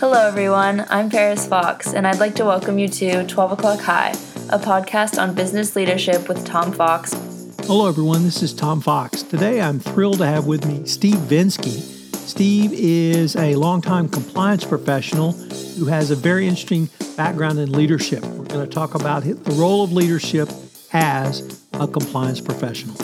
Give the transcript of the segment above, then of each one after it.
Hello, everyone. I'm Paris Fox, and I'd like to welcome you to 12 O'Clock High, a podcast on business leadership with Tom Fox. Hello, everyone. This is Tom Fox. Today, I'm thrilled to have with me Steve Vincze. Steve is a longtime compliance professional who has a very interesting background in leadership. We're going to talk about the role of leadership as a compliance professional.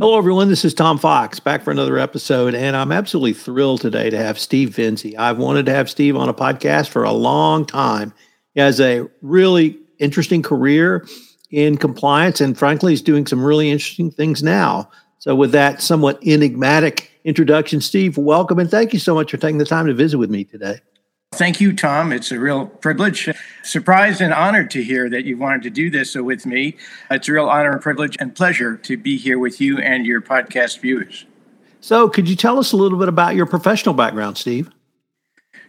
Hello, everyone. This is Tom Fox back for another episode, and I'm absolutely thrilled today to have Steve Vincze. I've wanted to have Steve on a podcast for a long time. He has a really interesting career in compliance, and frankly, he's doing some really interesting things now. So, with that somewhat enigmatic introduction, Steve, welcome and thank you so much for taking the time to visit with me today. Thank you, Tom. It's a real privilege, surprised and honored to hear that you wanted to do this with me. It's a real honor and privilege and pleasure to be here with you and your podcast viewers. So, could you tell us a little bit about your professional background, Steve?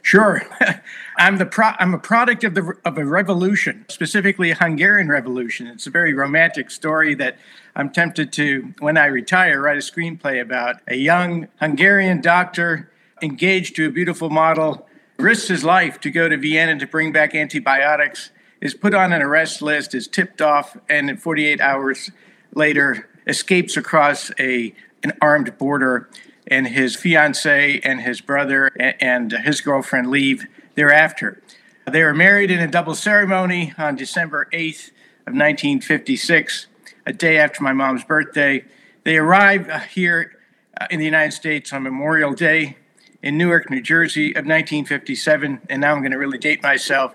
Sure. I'm the pro- I'm a product of the of a revolution, specifically a Hungarian revolution. It's a very romantic story that I'm tempted to, when I retire, write a screenplay about a young Hungarian doctor engaged to a beautiful model risks his life to go to Vienna to bring back antibiotics, is put on an arrest list, is tipped off, and in 48 hours later escapes across a an armed border. And his fiance and his brother and his girlfriend leave thereafter. They were married in a double ceremony on December 8th of 1956, a day after my mom's birthday. They arrived here uh, in the United States on Memorial Day in Newark, New Jersey of 1957, and now I'm going to really date myself.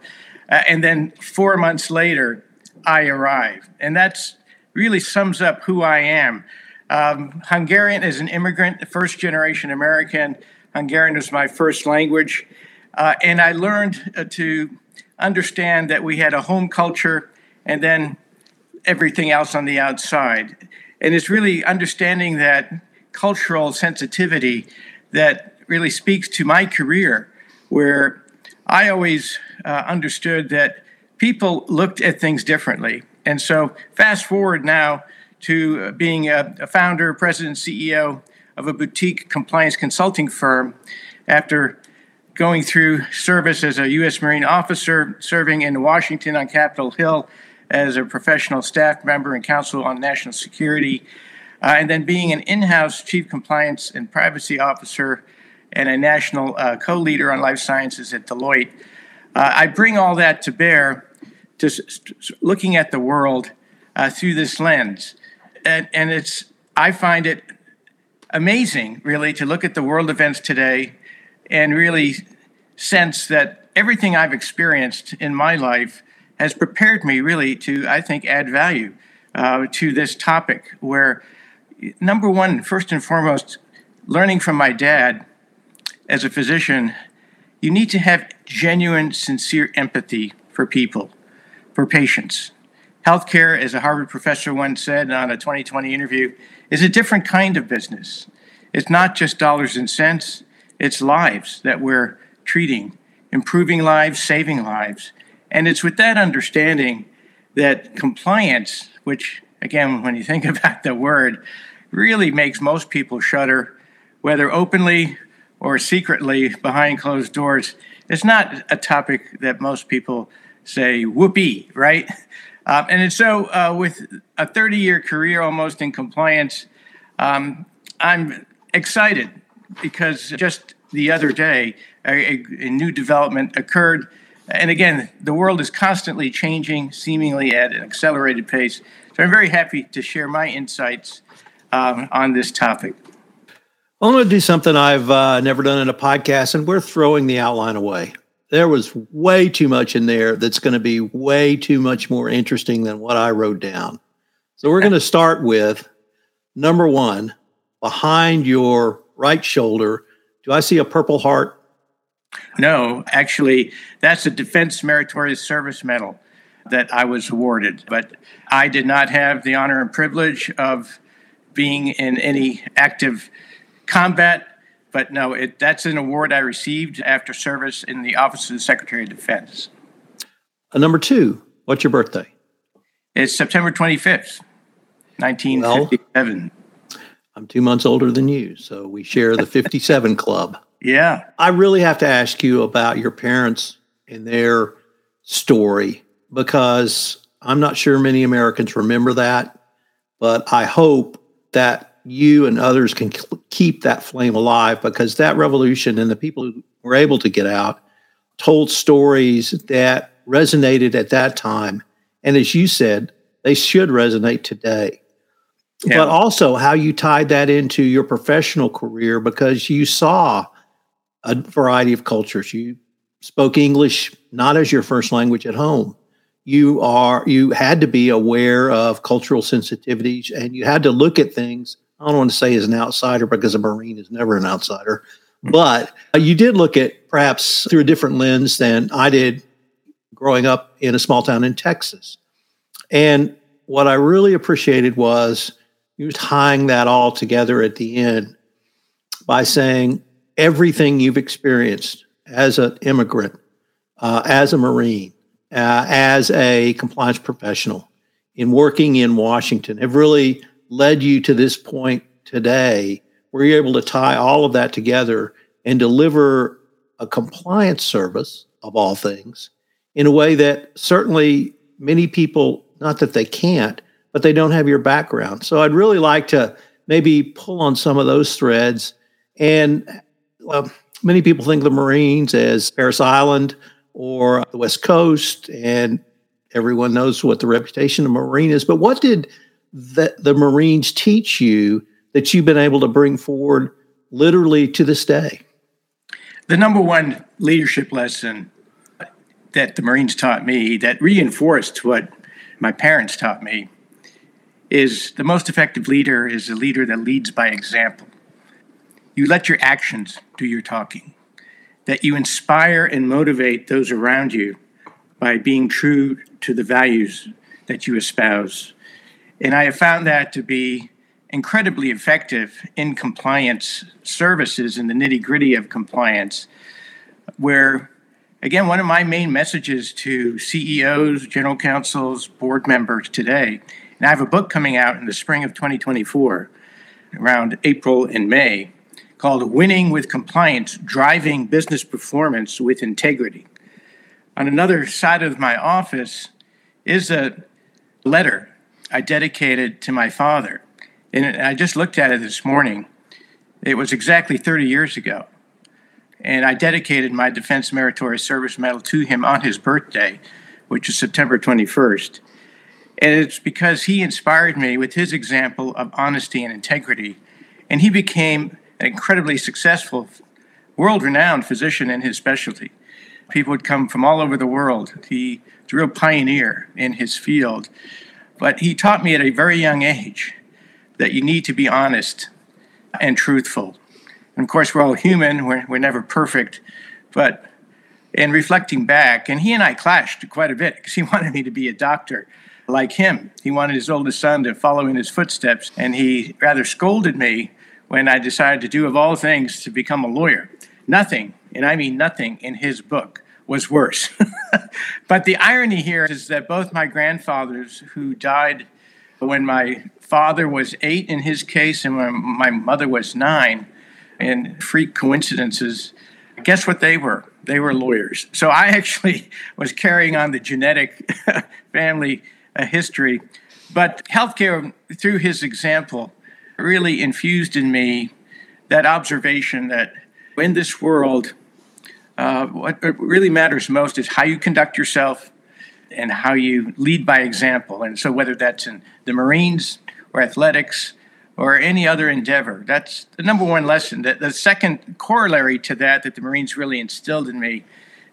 Uh, and then four months later, I arrive. And that's really sums up who I am. Um, Hungarian as an immigrant, first generation American. Hungarian was my first language. Uh, and I learned uh, to understand that we had a home culture and then everything else on the outside. And it's really understanding that cultural sensitivity that really speaks to my career, where I always uh, understood that people looked at things differently. And so, fast forward now to uh, being a, a founder, president, CEO of a boutique compliance consulting firm after going through service as a U.S. Marine officer, serving in Washington on Capitol Hill as a professional staff member and counsel on national security, uh, and then being an in house chief compliance and privacy officer and a national uh, co leader on life sciences at Deloitte. Uh, I bring all that to bear to looking at the world uh, through this lens. And, and it's, I find it amazing, really, to look at the world events today and really sense that everything I've experienced in my life has prepared me really to, I think, add value uh, to this topic. Where, number one, first and foremost, learning from my dad as a physician, you need to have genuine, sincere empathy for people, for patients. Healthcare, as a Harvard professor once said on a 2020 interview, is a different kind of business. It's not just dollars and cents, it's lives that we're treating, improving lives, saving lives. And it's with that understanding that compliance, which, again, when you think about the word, really makes most people shudder, whether openly or secretly behind closed doors is not a topic that most people say whoopee, right? Um, and so, uh, with a 30 year career almost in compliance, um, I'm excited because just the other day, a, a, new development occurred. And again, the world is constantly changing, seemingly at an accelerated pace. So I'm very happy to share my insights um, on this topic. I'm going to do something I've uh, never done in a podcast, and we're throwing the outline away. There was way too much in there that's going to be way too much more interesting than what I wrote down. So we're going to start with number one behind your right shoulder. Do I see a Purple Heart? No, actually, that's a Defense Meritorious Service Medal that I was awarded. But I did not have the honor and privilege of being in any active combat. But no, it, that's an award I received after service in the Office of the Secretary of Defense. Uh, number two, what's your birthday? It's September 25th, 1957. Well, I'm two months older than you, so we share the 57 club. Yeah. I really have to ask you about your parents and their story because I'm not sure many Americans remember that, but I hope that you and others can keep that flame alive because that revolution and the people who were able to get out told stories that resonated at that time. And as you said, they should resonate today. Yeah. But also how you tied that into your professional career because you saw a variety of cultures. You spoke English not as your first language at home. You are you had to be aware of cultural sensitivities and you had to look at things. I don't want to say as an outsider because a Marine is never an outsider, but you did look at perhaps through a different lens than I did growing up in a small town in Texas. And what I really appreciated was you tying that all together at the end by saying everything you've experienced as an immigrant, uh, as a Marine, uh, as a compliance professional in working in Washington have really led you to this point today where you're able to tie all of that together and deliver a compliance service of all things in a way that certainly many people, not that they can't, but they don't have your background. So I'd really like to maybe pull on some of those threads. And well, many people think of the Marines as Parris Island or the West Coast, and everyone knows what the reputation of Marine is. But what did the, the Marines teach you that you've been able to bring forward literally to this day? The number one leadership lesson that the Marines taught me that reinforced what my parents taught me is the most effective leader is a leader that leads by example. You let your actions do your talking, that you inspire and motivate those around you by being true to the values that you espouse. And I have found that to be incredibly effective in compliance services in the nitty gritty of compliance, where again, one of my main messages to CEOs, general counsels, board members today, and I have a book coming out in the spring of 2024, around April and May, called Winning with Compliance Driving Business Performance with Integrity. On another side of my office is a letter I dedicated to my father. And I just looked at it this morning. It was exactly 30 years ago. And I dedicated my Defense Meritorious Service Medal to him on his birthday, which is September 21st. And it's because he inspired me with his example of honesty and integrity. And he became an incredibly successful, world renowned physician in his specialty. People would come from all over the world. He was a real pioneer in his field. But he taught me at a very young age that you need to be honest and truthful and of course, we're all human, we're, we're never perfect. But in reflecting back, and he and I clashed quite a bit because he wanted me to be a doctor like him. He wanted his oldest son to follow in his footsteps, and he rather scolded me when I decided to do, of all things, to become a lawyer. Nothing, and I mean nothing, in his book was worse. but the irony here is that both my grandfathers, who died when my father was eight in his case and when my mother was nine, and freak coincidences. Guess what they were? They were lawyers. So I actually was carrying on the genetic family uh, history. But healthcare, through his example, really infused in me that observation that in this world, uh, what really matters most is how you conduct yourself and how you lead by example. And so, whether that's in the Marines or athletics or any other endeavor. That's the number one lesson. The, the second corollary to that, that the Marines really instilled in me,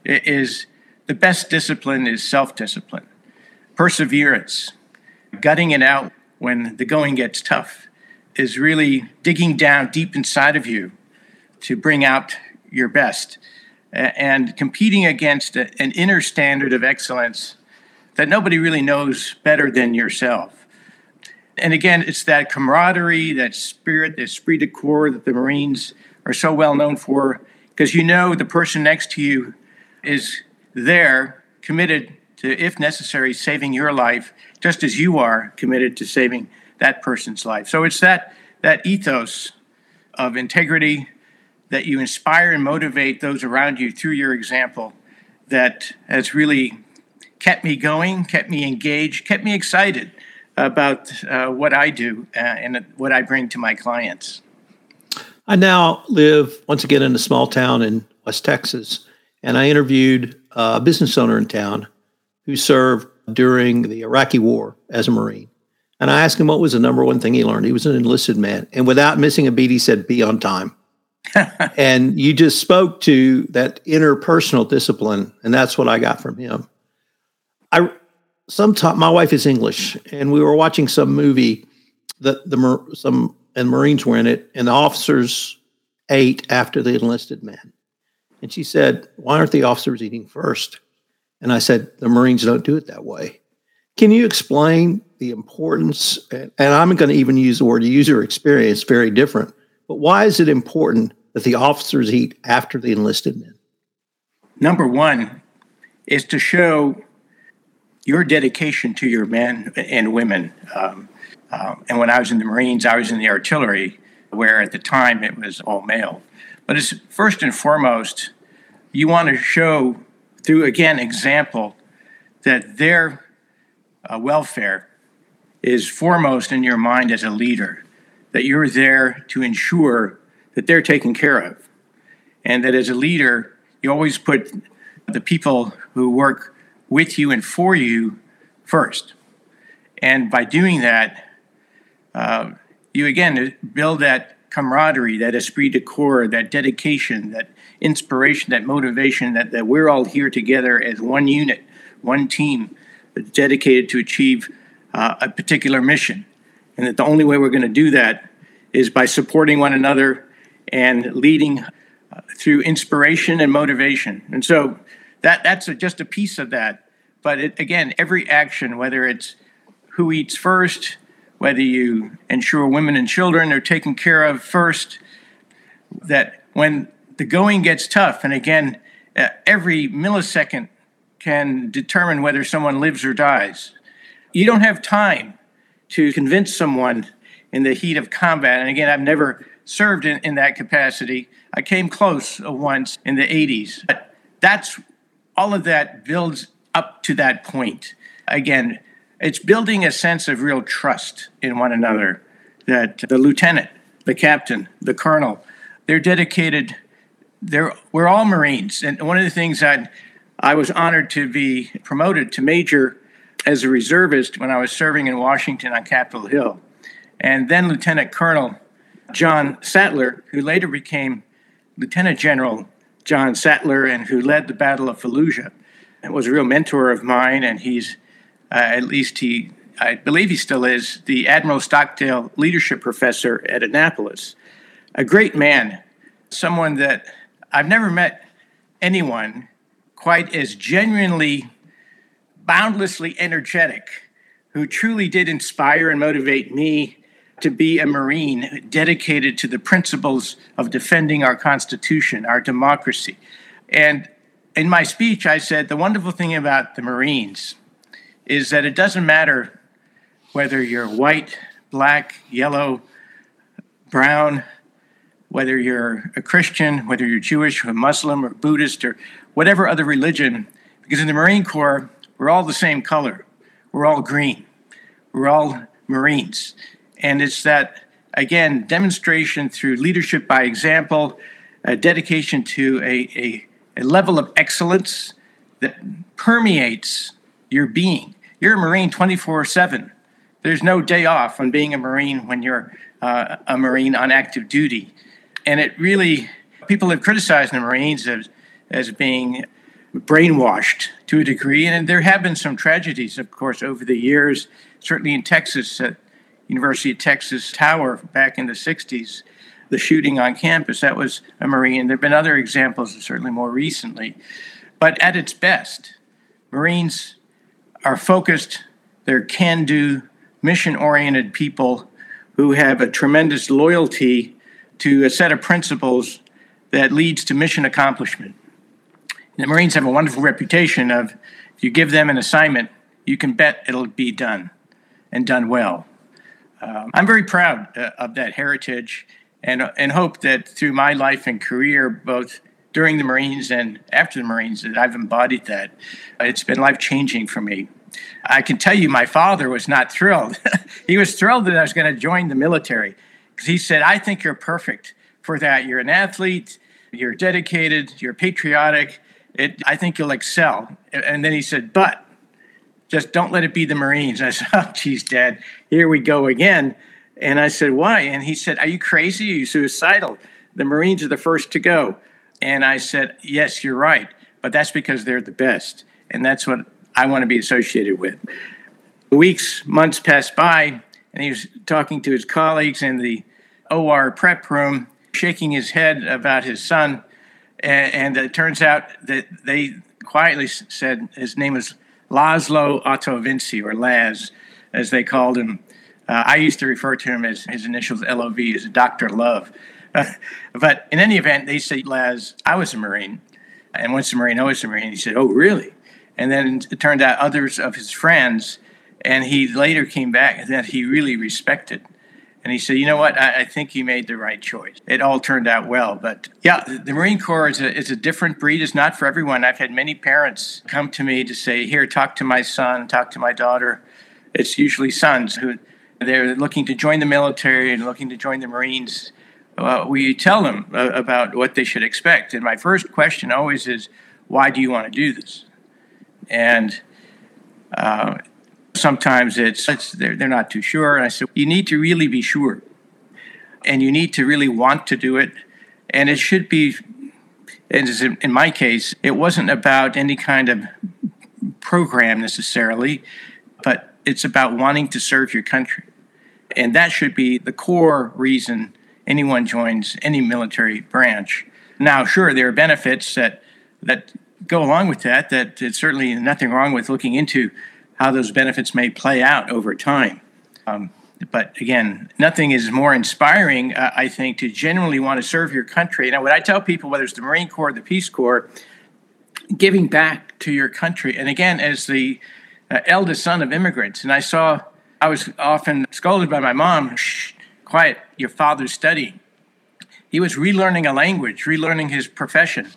is the best discipline is self discipline, perseverance, gutting it out when the going gets tough, is really digging down deep inside of you to bring out your best and competing against an inner standard of excellence that nobody really knows better than yourself and again, it's that camaraderie, that spirit, that esprit de corps that the Marines are so well known for, because you know the person next to you is there, committed to, if necessary, saving your life, just as you are committed to saving that person's life. So it's that that ethos of integrity that you inspire and motivate those around you through your example that has really kept me going, kept me engaged, kept me excited about uh, what I do uh, and what I bring to my clients. I now live once again in a small town in West Texas, and I interviewed a business owner in town who served during the Iraqi War as a Marine. And I asked him what was the number one thing he learned. He was an enlisted man, and without missing a beat, he said, "Be on time." and you just spoke to that interpersonal discipline, and that's what I got from him. I sometimes my wife is English, and we were watching some movie that the some and Marines were in it, and the officers ate after the enlisted men. And she said, "Why aren't the officers eating first? And I said, "The Marines don't do it that way." Can you explain the importance? And I'm going to even use the word user experience, very different. But why is it important that the officers eat after the enlisted men? Number one is to show your dedication to your men and women. Um, um, and when I was in the Marines, I was in the artillery, where at the time it was all male. But it's first and foremost, you want to show through, again, example that their uh, welfare is foremost in your mind as a leader, that you're there to ensure that they're taken care of. And that as a leader, you always put the people who work with you and for you first. And by doing that, uh, you again build that camaraderie, that esprit de corps, that dedication, that inspiration, that motivation that, that we're all here together as one unit, one team dedicated to achieve uh, a particular mission. And that the only way we're going to do that is by supporting one another and leading uh, through inspiration and motivation. And so that that's a, just a piece of that. But it, again, every action, whether it's who eats first, whether you ensure women and children are taken care of first, that when the going gets tough, and again, uh, every millisecond can determine whether someone lives or dies. You don't have time to convince someone in the heat of combat. And again, I've never served in, in that capacity. I came close uh, once in the 80s. But that's all of that builds up to that point. Again, it's building a sense of real trust in one another that the lieutenant, the captain, the colonel, they're dedicated. They're, we're all Marines. And one of the things that I was honored to be promoted to major as a reservist when I was serving in Washington on Capitol Hill. And then Lieutenant Colonel John Sattler, who later became Lieutenant General John Sattler and who led the Battle of Fallujah, and was a real mentor of mine. And he's, uh, at least he, I believe he still is, the Admiral Stockdale Leadership Professor at Annapolis. A great man, someone that I've never met anyone quite as genuinely, boundlessly energetic, who truly did inspire and motivate me to be a Marine dedicated to the principles of defending our Constitution, our democracy. And in my speech, I said the wonderful thing about the Marines is that it doesn't matter whether you're white, black, yellow, brown, whether you're a Christian, whether you're Jewish or Muslim or Buddhist or whatever other religion, because in the Marine Corps, we're all the same color. We're all green. We're all Marines. And it's that, again, demonstration through leadership by example, a dedication to a, a, a level of excellence that permeates your being. You're a Marine 24 7. There's no day off on being a Marine when you're uh, a Marine on active duty. And it really, people have criticized the Marines as as being brainwashed to a degree. And there have been some tragedies, of course, over the years, certainly in Texas, at University of Texas Tower back in the 60s, the shooting on campus, that was a Marine. There have been other examples, certainly more recently. But at its best, Marines are focused, they're can do, mission oriented people who have a tremendous loyalty to a set of principles that leads to mission accomplishment the Marines have a wonderful reputation of if you give them an assignment, you can bet it'll be done and done well. Um, I'm very proud uh, of that heritage and, and hope that through my life and career, both during the Marines and after the Marines, that I've embodied that. It's been life changing for me. I can tell you, my father was not thrilled. he was thrilled that I was going to join the military because he said, I think you're perfect for that. You're an athlete, you're dedicated, you're patriotic. It, I think you'll excel. And then he said, but just don't let it be the Marines. I said, oh, geez, Dad, here we go again. And I said, why? And he said, are you crazy? Are you suicidal? The Marines are the first to go. And I said, yes, you're right. But that's because they're the best. And that's what I want to be associated with. Weeks, months passed by, and he was talking to his colleagues in the OR prep room, shaking his head about his son. And, and it turns out that they quietly said his name was Laszlo Otto Vincze, or Laz, as they called him. Uh, I used to refer to him as his initials LOV, as Dr. Love. But in any event, they said, Laz, I was a Marine. And once a Marine, I was a Marine. He said, Oh, really? And then it turned out others of his friends, and he later came back that he really respected. And he said, You know what? I, I think you made the right choice. It all turned out well. But yeah, the Marine Corps is a, is a different breed. It's not for everyone. I've had many parents come to me to say, Here, talk to my son, talk to my daughter. It's usually sons who they're looking to join the military and looking to join the Marines. Uh, we tell them uh, about what they should expect. And my first question always is, Why do you want to do this? And uh, sometimes it's, it's they're, they're not too sure. And I said, you need to really be sure. And you need to really want to do it. And it should be, in my case, it wasn't about any kind of program necessarily, but it's about wanting to serve your country. And that should be the core reason anyone joins any military branch. Now, sure, there are benefits that that go along with that, that it's certainly nothing wrong with looking into how those benefits may play out over time. Um, but again, nothing is more inspiring, uh, I think, to genuinely want to serve your country. Now, what I tell people, whether it's the Marine Corps or the Peace Corps, giving back to your country. And again, as the uh, eldest son of immigrants, and I saw, I was often scolded by my mom, Shh, quiet, your father's studying. He was relearning a language, relearning his profession.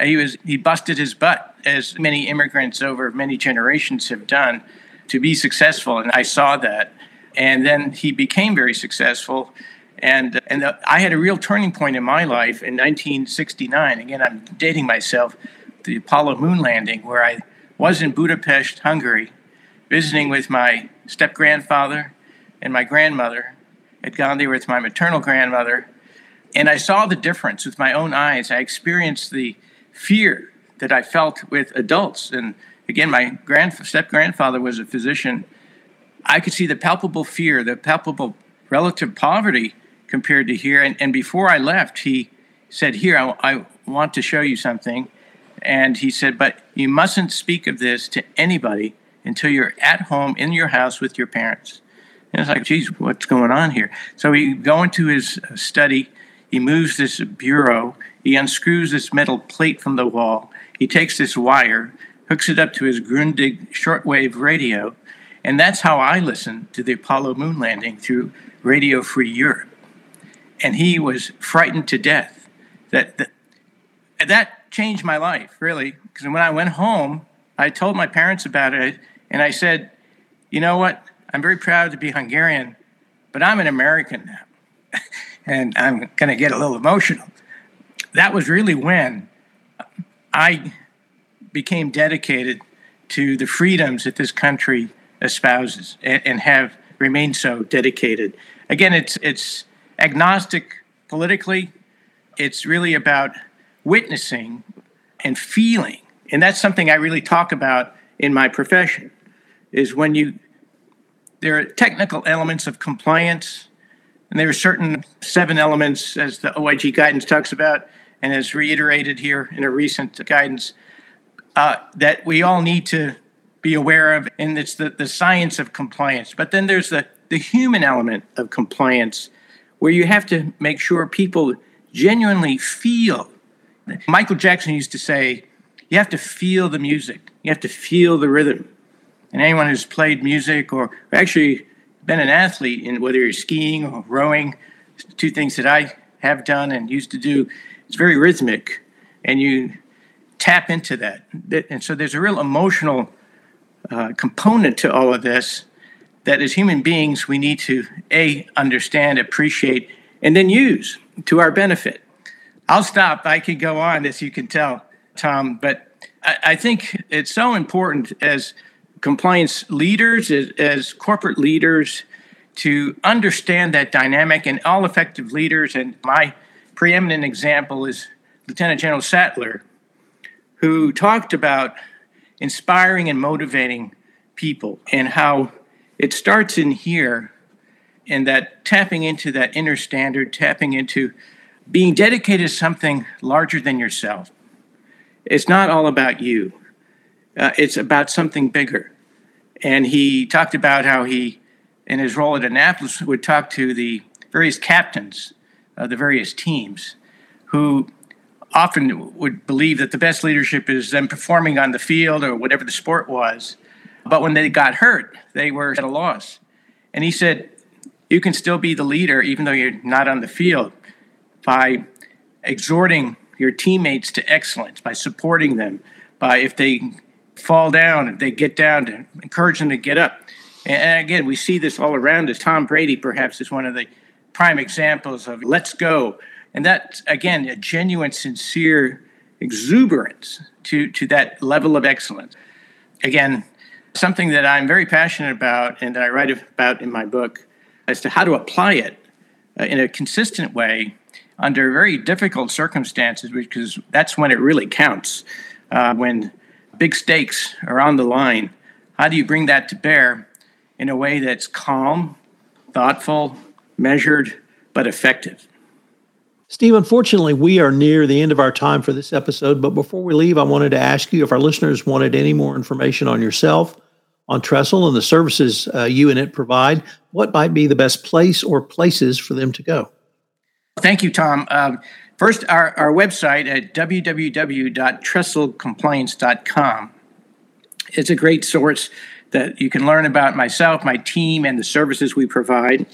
He was he busted his butt, as many immigrants over many generations have done, to be successful, and I saw that. And then he became very successful, and and the, I had a real turning point in my life in 1969. Again, I'm dating myself. The Apollo moon landing, where I was in Budapest, Hungary, visiting with my step grandfather and my grandmother. Had gone there with my maternal grandmother, and I saw the difference with my own eyes. I experienced the fear that I felt with adults. And again, my grand, step grandfather was a physician. I could see the palpable fear, the palpable relative poverty compared to here. And, and before I left, he said, Here, I, I want to show you something. And he said, But you mustn't speak of this to anybody until you're at home in your house with your parents. And it's like, geez, what's going on here? So we go into his uh, study. He moves this bureau he unscrews this metal plate from the wall. He takes this wire, hooks it up to his Grundig shortwave radio, and that's how I listened to the Apollo moon landing through Radio Free Europe. And he was frightened to death. That, that, that changed my life, really. Because when I went home, I told my parents about it, and I said, you know what? I'm very proud to be Hungarian, but I'm an American now. and I'm going to get a little emotional that was really when I became dedicated to the freedoms that this country espouses and, and have remained so dedicated. Again, it's it's agnostic politically. It's really about witnessing and feeling, and that's something I really talk about in my profession. Is when you there are technical elements of compliance, and there are certain seven elements, as the OIG guidance talks about, and as reiterated here in a recent guidance, uh, that we all need to be aware of, and it's the, the science of compliance. But then there's the, the human element of compliance, where you have to make sure people genuinely feel. Michael Jackson used to say, you have to feel the music, you have to feel the rhythm. And anyone who's played music or actually been an athlete, in whether you're skiing or rowing, two things that I have done and used to do, it's very rhythmic, and you tap into that. And so there's a real emotional uh, component to all of this that as human beings we need to a understand appreciate and then use to our benefit i'll stop i could go on as you can tell tom but i, I think it's so important as compliance leaders as, as corporate leaders to understand that dynamic and all effective leaders and my preeminent example is lieutenant general sattler who talked about inspiring and motivating people and how it starts in here and that tapping into that inner standard, tapping into being dedicated to something larger than yourself. It's not all about you, uh, it's about something bigger. And he talked about how he, in his role at Annapolis, would talk to the various captains of the various teams who often would believe that the best leadership is them performing on the field or whatever the sport was. But when they got hurt, they were at a loss. And he said, You can still be the leader even though you're not on the field by exhorting your teammates to excellence, by supporting them, by if they fall down, if they get down, to encourage them to get up. And again, we see this all around us. Tom Brady, perhaps, is one of the prime examples of let's go and that's, again, a genuine, sincere exuberance to, to that level of excellence. Again, something that I'm very passionate about and that I write about in my book as to how to apply it uh, in a consistent way under very difficult circumstances, because that's when it really counts. Uh, when big stakes are on the line, how do you bring that to bear in a way that's calm, thoughtful, measured, but effective? Steve, unfortunately, we are near the end of our time for this episode. But before we leave, I wanted to ask you if our listeners wanted any more information on yourself, on Trestle, and the services uh, you and it provide, what might be the best place or places for them to go? Thank you, Tom. Um, first, our, our website at www.trestlecompliance.com. It's a great source that you can learn about myself, my team, and the services we provide.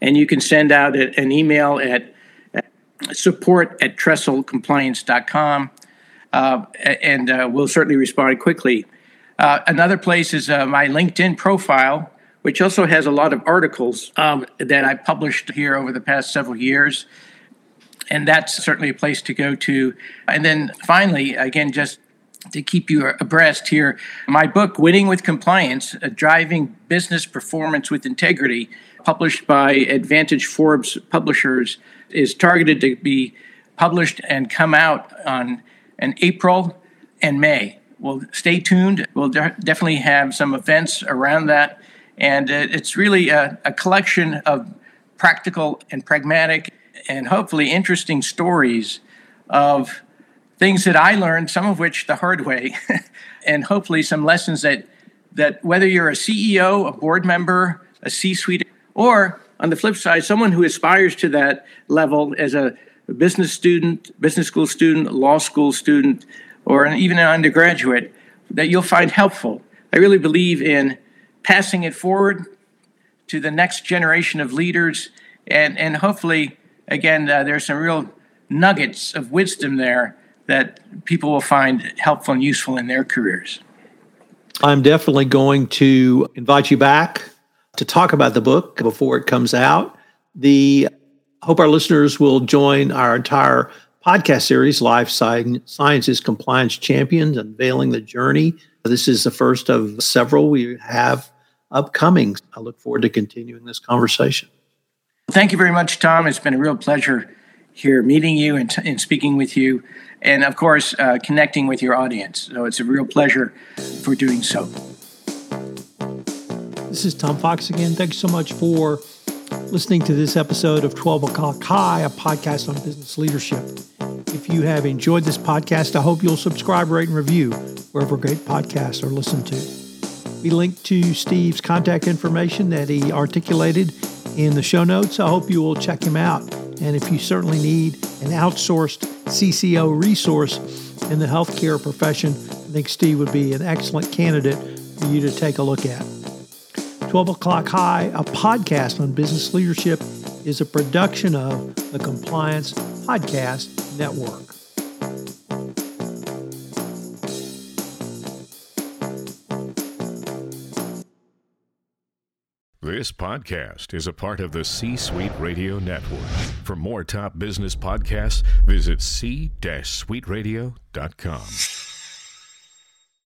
And you can send out an email at support at trestlecompliance.com, uh, and uh, we'll certainly respond quickly. Uh, another place is uh, my LinkedIn profile, which also has a lot of articles um, that I published here over the past several years. And that's certainly a place to go to. And then finally, again, just to keep you abreast here, my book, Winning with Compliance Driving Business Performance with Integrity, published by Advantage Forbes Publishers is targeted to be published and come out on in April and May. Well, stay tuned. We'll de- definitely have some events around that. And it's really a, a collection of practical and pragmatic and hopefully interesting stories of things that I learned, some of which the hard way, and hopefully some lessons that that whether you're a CEO, a board member, a C-suite, or on the flip side, someone who aspires to that level as a business student, business school student, law school student, or even an undergraduate, that you'll find helpful. I really believe in passing it forward to the next generation of leaders, and and hopefully, again, uh, there's some real nuggets of wisdom there that people will find helpful and useful in their careers. I'm definitely going to invite you back to talk about the book before it comes out. The hope our listeners will join our entire podcast series, Life Sciences Compliance Champions, Unveiling the Journey. This is the first of several we have upcoming. I look forward to continuing this conversation. Thank you very much, Tom. It's been a real pleasure here meeting you and, t- and speaking with you, and of course, uh, connecting with your audience. So it's a real pleasure for doing so. This is Tom Fox again. Thanks so much for listening to this episode of 12 O'Clock High, a podcast on business leadership. If you have enjoyed this podcast, I hope you'll subscribe, rate, and review wherever great podcasts are listened to. We link to Steve's contact information that he articulated in the show notes. I hope you will check him out. And if you certainly need an outsourced CCO resource, in the healthcare profession, I think Steve would be an excellent candidate for you to take a look at. 12 O'Clock High, a podcast on business leadership, is a production of the Compliance Podcast Network. This podcast is a part of the C Suite Radio Network. For more top business podcasts, visit c-suiteradio.com.